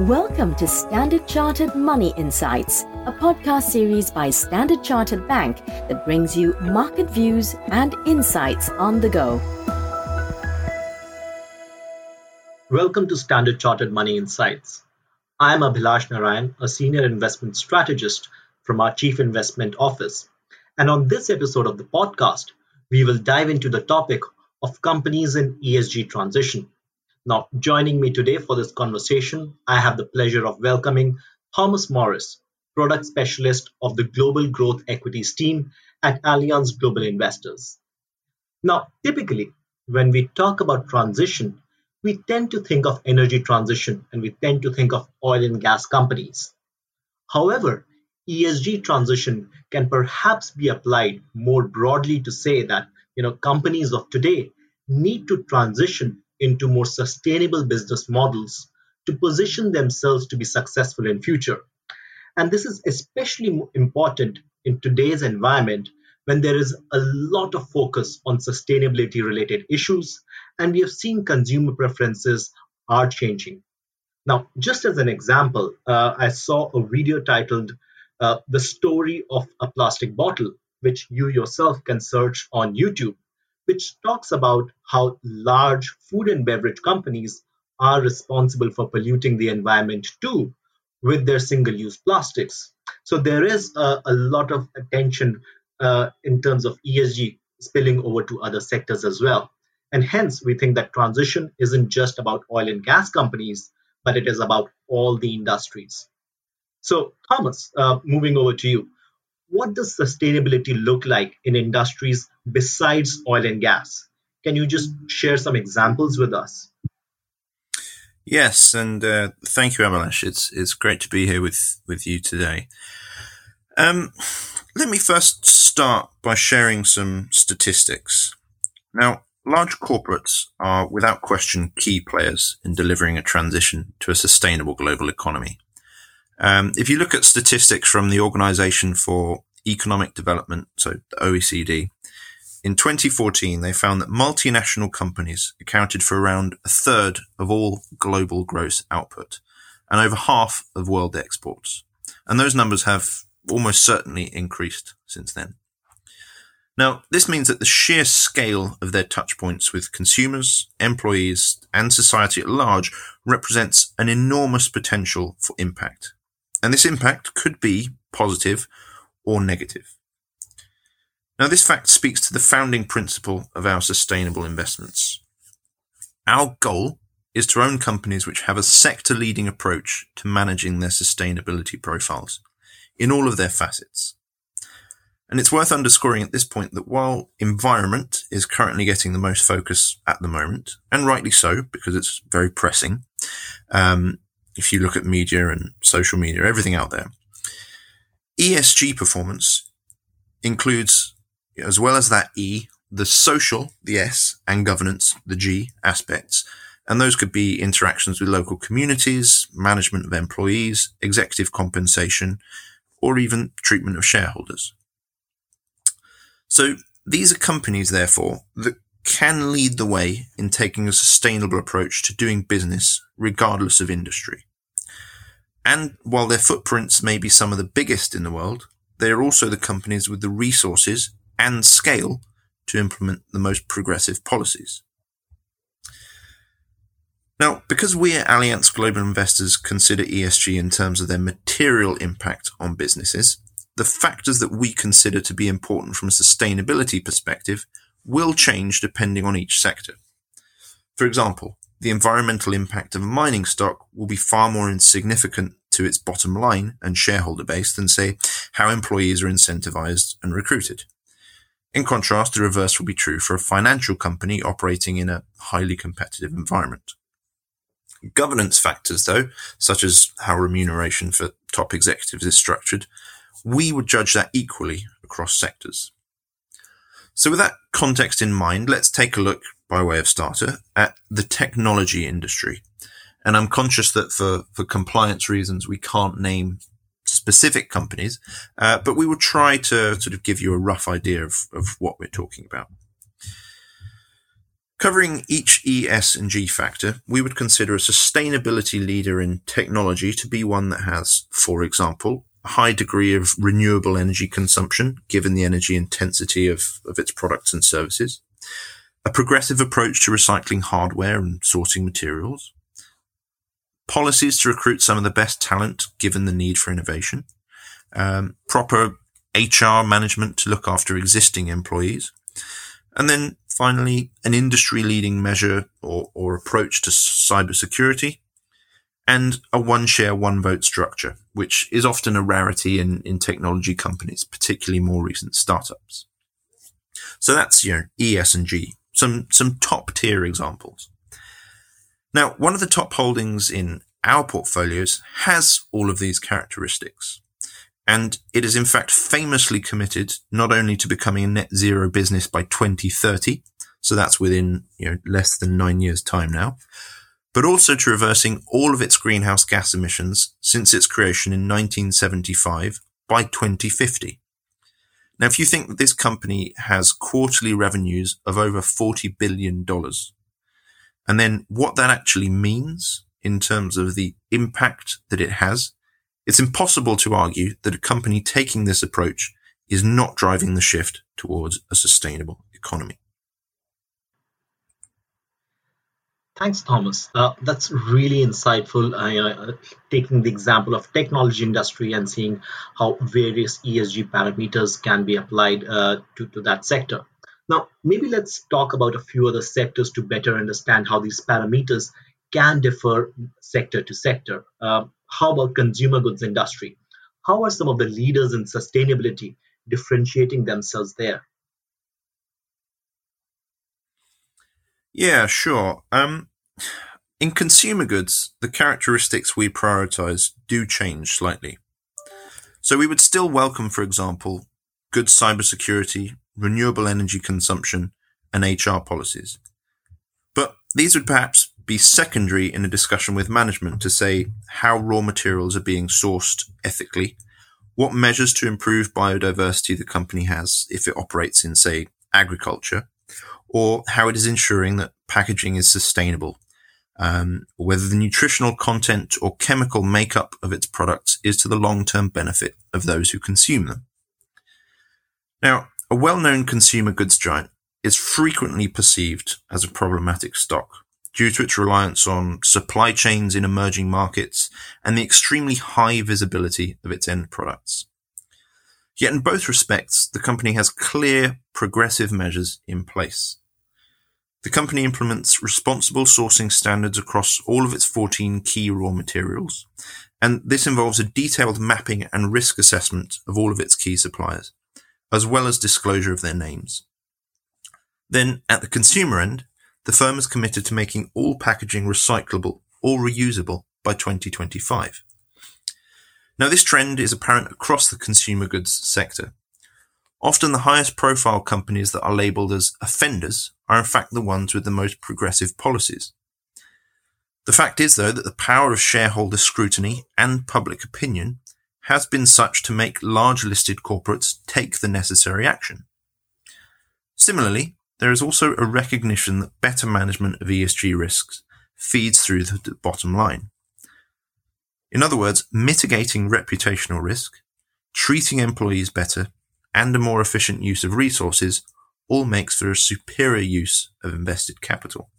Welcome to Standard Chartered Money Insights, a podcast series by Standard Chartered Bank that brings you market views and insights on the go. Welcome to Standard Chartered Money Insights. I am Abhilash Narayan, a senior investment strategist from our Chief Investment Office. And on this episode of the podcast, we will dive into the topic of companies in ESG transition. Now, joining me today for this conversation, I have the pleasure of welcoming Thomas Morris, product specialist of the Global Growth Equities team at Allianz Global Investors. Now, typically, when we talk about transition, we tend to think of energy transition and we tend to think of oil and gas companies. However, ESG transition can perhaps be applied more broadly to say that you know companies of today need to transition into more sustainable business models to position themselves to be successful in future. And this is especially important in today's environment when there is a lot of focus on sustainability related issues and we have seen consumer preferences are changing. Now, just as an example, uh, I saw a video titled uh, The Story of a Plastic Bottle, which you yourself can search on YouTube which talks about how large food and beverage companies are responsible for polluting the environment too with their single use plastics. So there is a, a lot of attention uh, in terms of ESG spilling over to other sectors as well. And hence, we think that transition isn't just about oil and gas companies, but it is about all the industries. So, Thomas, uh, moving over to you what does sustainability look like in industries besides oil and gas? Can you just share some examples with us? Yes, and uh, thank you, Abhilash. It's it's great to be here with with you today. Um, let me first start by sharing some statistics. Now, large corporates are without question key players in delivering a transition to a sustainable global economy. Um, if you look at statistics from the Organization for Economic Development, so the OECD, in 2014, they found that multinational companies accounted for around a third of all global gross output and over half of world exports. And those numbers have almost certainly increased since then. Now, this means that the sheer scale of their touchpoints with consumers, employees, and society at large represents an enormous potential for impact and this impact could be positive or negative. Now, this fact speaks to the founding principle of our sustainable investments. Our goal is to own companies which have a sector leading approach to managing their sustainability profiles in all of their facets. And it's worth underscoring at this point that while environment is currently getting the most focus at the moment, and rightly so, because it's very pressing, um, if you look at media and social media, everything out there. ESG performance includes, as well as that E, the social, the S, and governance, the G aspects. And those could be interactions with local communities, management of employees, executive compensation, or even treatment of shareholders. So these are companies, therefore, that can lead the way in taking a sustainable approach to doing business regardless of industry. And while their footprints may be some of the biggest in the world, they are also the companies with the resources and scale to implement the most progressive policies. Now, because we at Allianz Global Investors consider ESG in terms of their material impact on businesses, the factors that we consider to be important from a sustainability perspective will change depending on each sector. For example, the environmental impact of a mining stock will be far more insignificant to its bottom line and shareholder base than, say, how employees are incentivized and recruited. In contrast, the reverse will be true for a financial company operating in a highly competitive environment. Governance factors, though, such as how remuneration for top executives is structured, we would judge that equally across sectors. So with that context in mind, let's take a look, by way of starter, at the technology industry. And I'm conscious that for, for compliance reasons, we can't name specific companies, uh, but we will try to sort of give you a rough idea of, of what we're talking about. Covering each E, S, and G factor, we would consider a sustainability leader in technology to be one that has, for example, a high degree of renewable energy consumption, given the energy intensity of, of its products and services, a progressive approach to recycling hardware and sourcing materials, policies to recruit some of the best talent given the need for innovation, um, proper HR management to look after existing employees, and then finally, an industry leading measure or, or approach to cybersecurity and a one share, one vote structure, which is often a rarity in, in technology companies, particularly more recent startups. So that's, you know, ES and G, some, some top tier examples. Now, one of the top holdings in our portfolios has all of these characteristics. And it is in fact famously committed not only to becoming a net zero business by 2030, so that's within you know less than nine years' time now, but also to reversing all of its greenhouse gas emissions since its creation in 1975 by 2050. Now, if you think that this company has quarterly revenues of over $40 billion, and then what that actually means in terms of the impact that it has it's impossible to argue that a company taking this approach is not driving the shift towards a sustainable economy. Thanks, Thomas. Uh, that's really insightful. Uh, taking the example of technology industry and seeing how various ESG parameters can be applied uh, to, to that sector. Now, maybe let's talk about a few other sectors to better understand how these parameters can differ sector to sector. Um, how about consumer goods industry? How are some of the leaders in sustainability differentiating themselves there? Yeah, sure. Um, in consumer goods, the characteristics we prioritize do change slightly. So we would still welcome, for example, good cybersecurity, renewable energy consumption, and HR policies. But these would perhaps be secondary in a discussion with management to say how raw materials are being sourced ethically, what measures to improve biodiversity the company has if it operates in, say, agriculture, or how it is ensuring that packaging is sustainable, um, whether the nutritional content or chemical makeup of its products is to the long-term benefit of those who consume them. Now, a well-known consumer goods giant is frequently perceived as a problematic stock due to its reliance on supply chains in emerging markets and the extremely high visibility of its end products. Yet in both respects, the company has clear progressive measures in place. The company implements responsible sourcing standards across all of its 14 key raw materials, and this involves a detailed mapping and risk assessment of all of its key suppliers, as well as disclosure of their names. Then, at the consumer end, the firm is committed to making all packaging recyclable or reusable by 2025. Now, this trend is apparent across the consumer goods sector. Often the highest profile companies that are labeled as offenders are in fact the ones with the most progressive policies. The fact is, though, that the power of shareholder scrutiny and public opinion has been such to make large listed corporates take the necessary action. Similarly, there is also a recognition that better management of ESG risks feeds through the bottom line. In other words, mitigating reputational risk, treating employees better, and a more efficient use of resources all makes for a superior use of invested capital.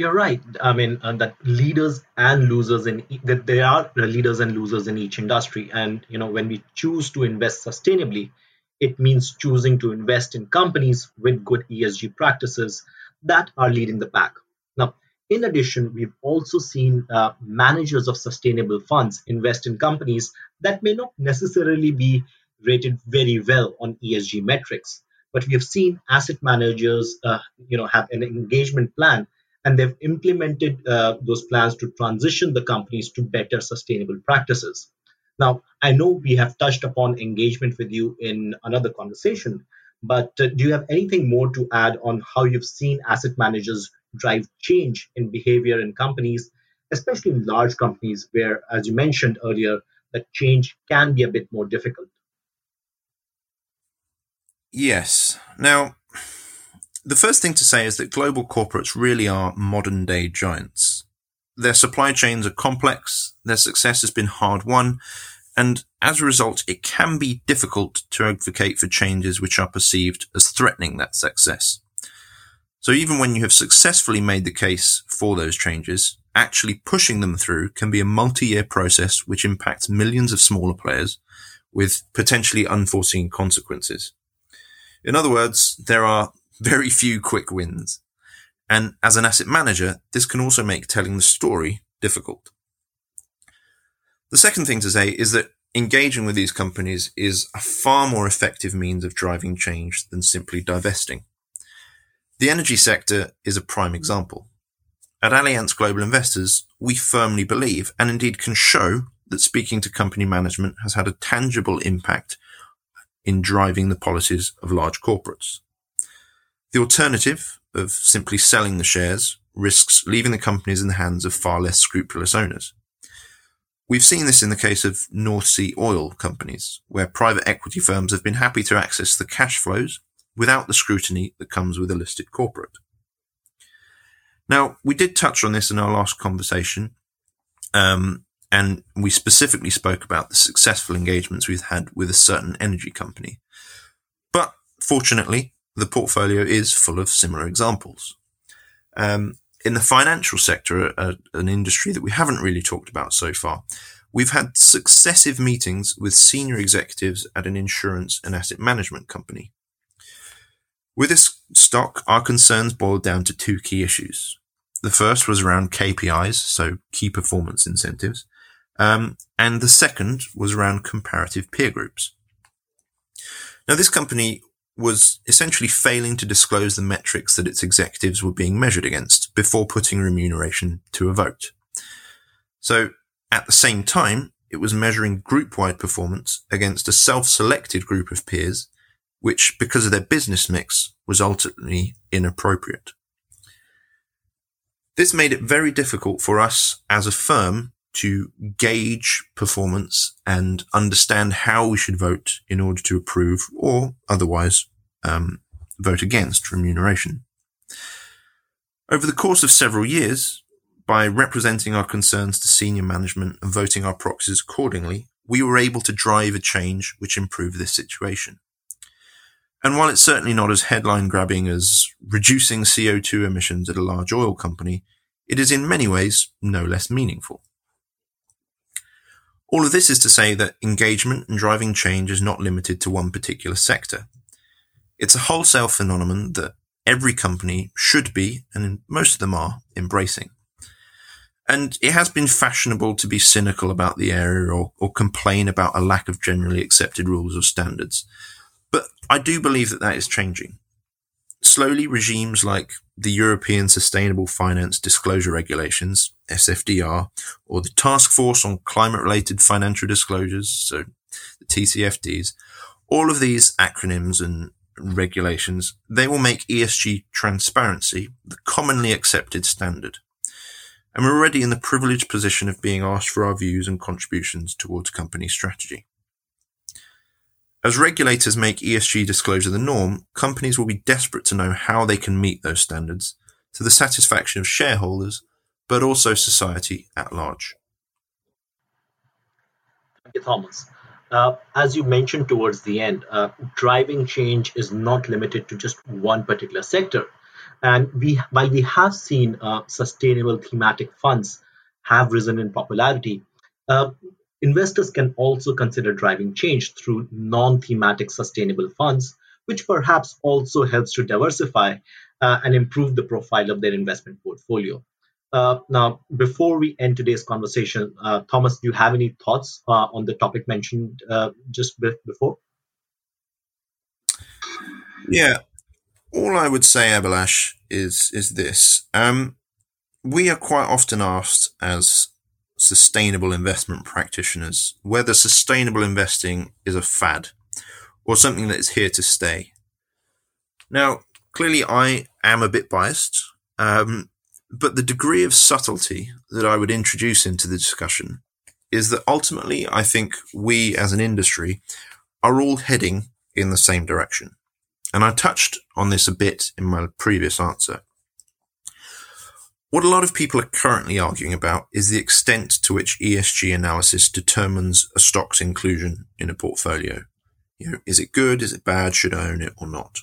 You're right. I mean, uh, that leaders and losers in that there are leaders and losers in each industry, and you know when we choose to invest sustainably, it means choosing to invest in companies with good ESG practices that are leading the pack. Now, in addition, we've also seen uh, managers of sustainable funds invest in companies that may not necessarily be rated very well on ESG metrics, but we have seen asset managers, uh, you know, have an engagement plan, and they've implemented uh, those plans to transition the companies to better sustainable practices. Now, I know we have touched upon engagement with you in another conversation, but uh, do you have anything more to add on how you've seen asset managers drive change in behavior in companies, especially in large companies where, as you mentioned earlier, that change can be a bit more difficult? Yes. Now, the first thing to say is that global corporates really are modern day giants. Their supply chains are complex, their success has been hard won, and as a result, it can be difficult to advocate for changes which are perceived as threatening that success. So even when you have successfully made the case for those changes, actually pushing them through can be a multi-year process which impacts millions of smaller players with potentially unforeseen consequences. In other words, there are very few quick wins. And as an asset manager, this can also make telling the story difficult. The second thing to say is that engaging with these companies is a far more effective means of driving change than simply divesting. The energy sector is a prime example. At Allianz Global Investors, we firmly believe and indeed can show that speaking to company management has had a tangible impact in driving the policies of large corporates. The alternative of simply selling the shares risks leaving the companies in the hands of far less scrupulous owners. We've seen this in the case of North Sea oil companies, where private equity firms have been happy to access the cash flows without the scrutiny that comes with a listed corporate. Now, we did touch on this in our last conversation, um, and we specifically spoke about the successful engagements we've had with a certain energy company. But fortunately, the portfolio is full of similar examples. Um, in the financial sector, uh, an industry that we haven't really talked about so far, we've had successive meetings with senior executives at an insurance and asset management company. With this stock, our concerns boiled down to two key issues. The first was around KPIs, so key performance incentives, um, and the second was around comparative peer groups. Now, this company was essentially failing to disclose the metrics that its executives were being measured against before putting remuneration to a vote. So at the same time, it was measuring group-wide performance against a self-selected group of peers, which, because of their business mix, was ultimately inappropriate. This made it very difficult for us as a firm to gauge performance and understand how we should vote in order to approve or otherwise um, vote against remuneration. Over the course of several years, by representing our concerns to senior management and voting our proxies accordingly, we were able to drive a change which improved this situation. And while it's certainly not as headline grabbing as reducing CO2 emissions at a large oil company, it is in many ways no less meaningful. All of this is to say that engagement and driving change is not limited to one particular sector. It's a wholesale phenomenon that every company should be, and most of them are, embracing. And it has been fashionable to be cynical about the area or, or complain about a lack of generally accepted rules or standards. But I do believe that that is changing. Slowly, regimes like the European Sustainable Finance Disclosure Regulations, SFDR, or the Task Force on Climate Related Financial Disclosures, so the TCFDs, all of these acronyms and regulations, they will make ESG transparency the commonly accepted standard. And we're already in the privileged position of being asked for our views and contributions towards company strategy. As regulators make ESG disclosure the norm, companies will be desperate to know how they can meet those standards to the satisfaction of shareholders, but also society at large. Thank you, Thomas. Uh, as you mentioned towards the end, uh, driving change is not limited to just one particular sector. And we, while we have seen uh, sustainable thematic funds have risen in popularity, uh, investors can also consider driving change through non-thematic sustainable funds, which perhaps also helps to diversify uh, and improve the profile of their investment portfolio. Uh, now, before we end today's conversation, uh, Thomas, do you have any thoughts uh, on the topic mentioned uh, just before? Yeah, all I would say, Abhilash, is is this: um, we are quite often asked as sustainable investment practitioners whether sustainable investing is a fad or something that is here to stay. Now, clearly, I am a bit biased. Um, but the degree of subtlety that I would introduce into the discussion is that ultimately, I think we as an industry are all heading in the same direction. And I touched on this a bit in my previous answer. What a lot of people are currently arguing about is the extent to which ESG analysis determines a stock's inclusion in a portfolio. You know, is it good? Is it bad? Should I own it or not?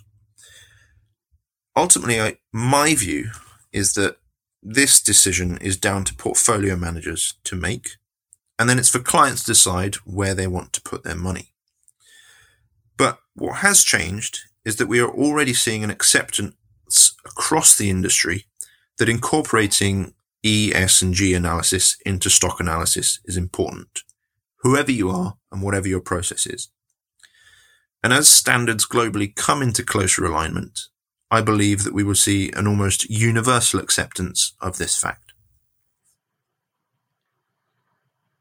Ultimately, I, my view is that this decision is down to portfolio managers to make, and then it's for clients to decide where they want to put their money. But what has changed is that we are already seeing an acceptance across the industry that incorporating E, S, and G analysis into stock analysis is important, whoever you are and whatever your process is. And as standards globally come into closer alignment, I believe that we will see an almost universal acceptance of this fact.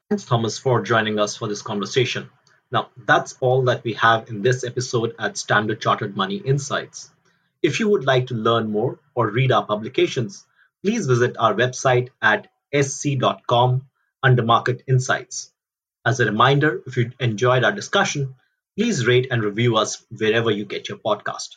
Thanks, Thomas, for joining us for this conversation. Now, that's all that we have in this episode at Standard Chartered Money Insights. If you would like to learn more or read our publications, please visit our website at sc.com under Market Insights. As a reminder, if you enjoyed our discussion, please rate and review us wherever you get your podcast.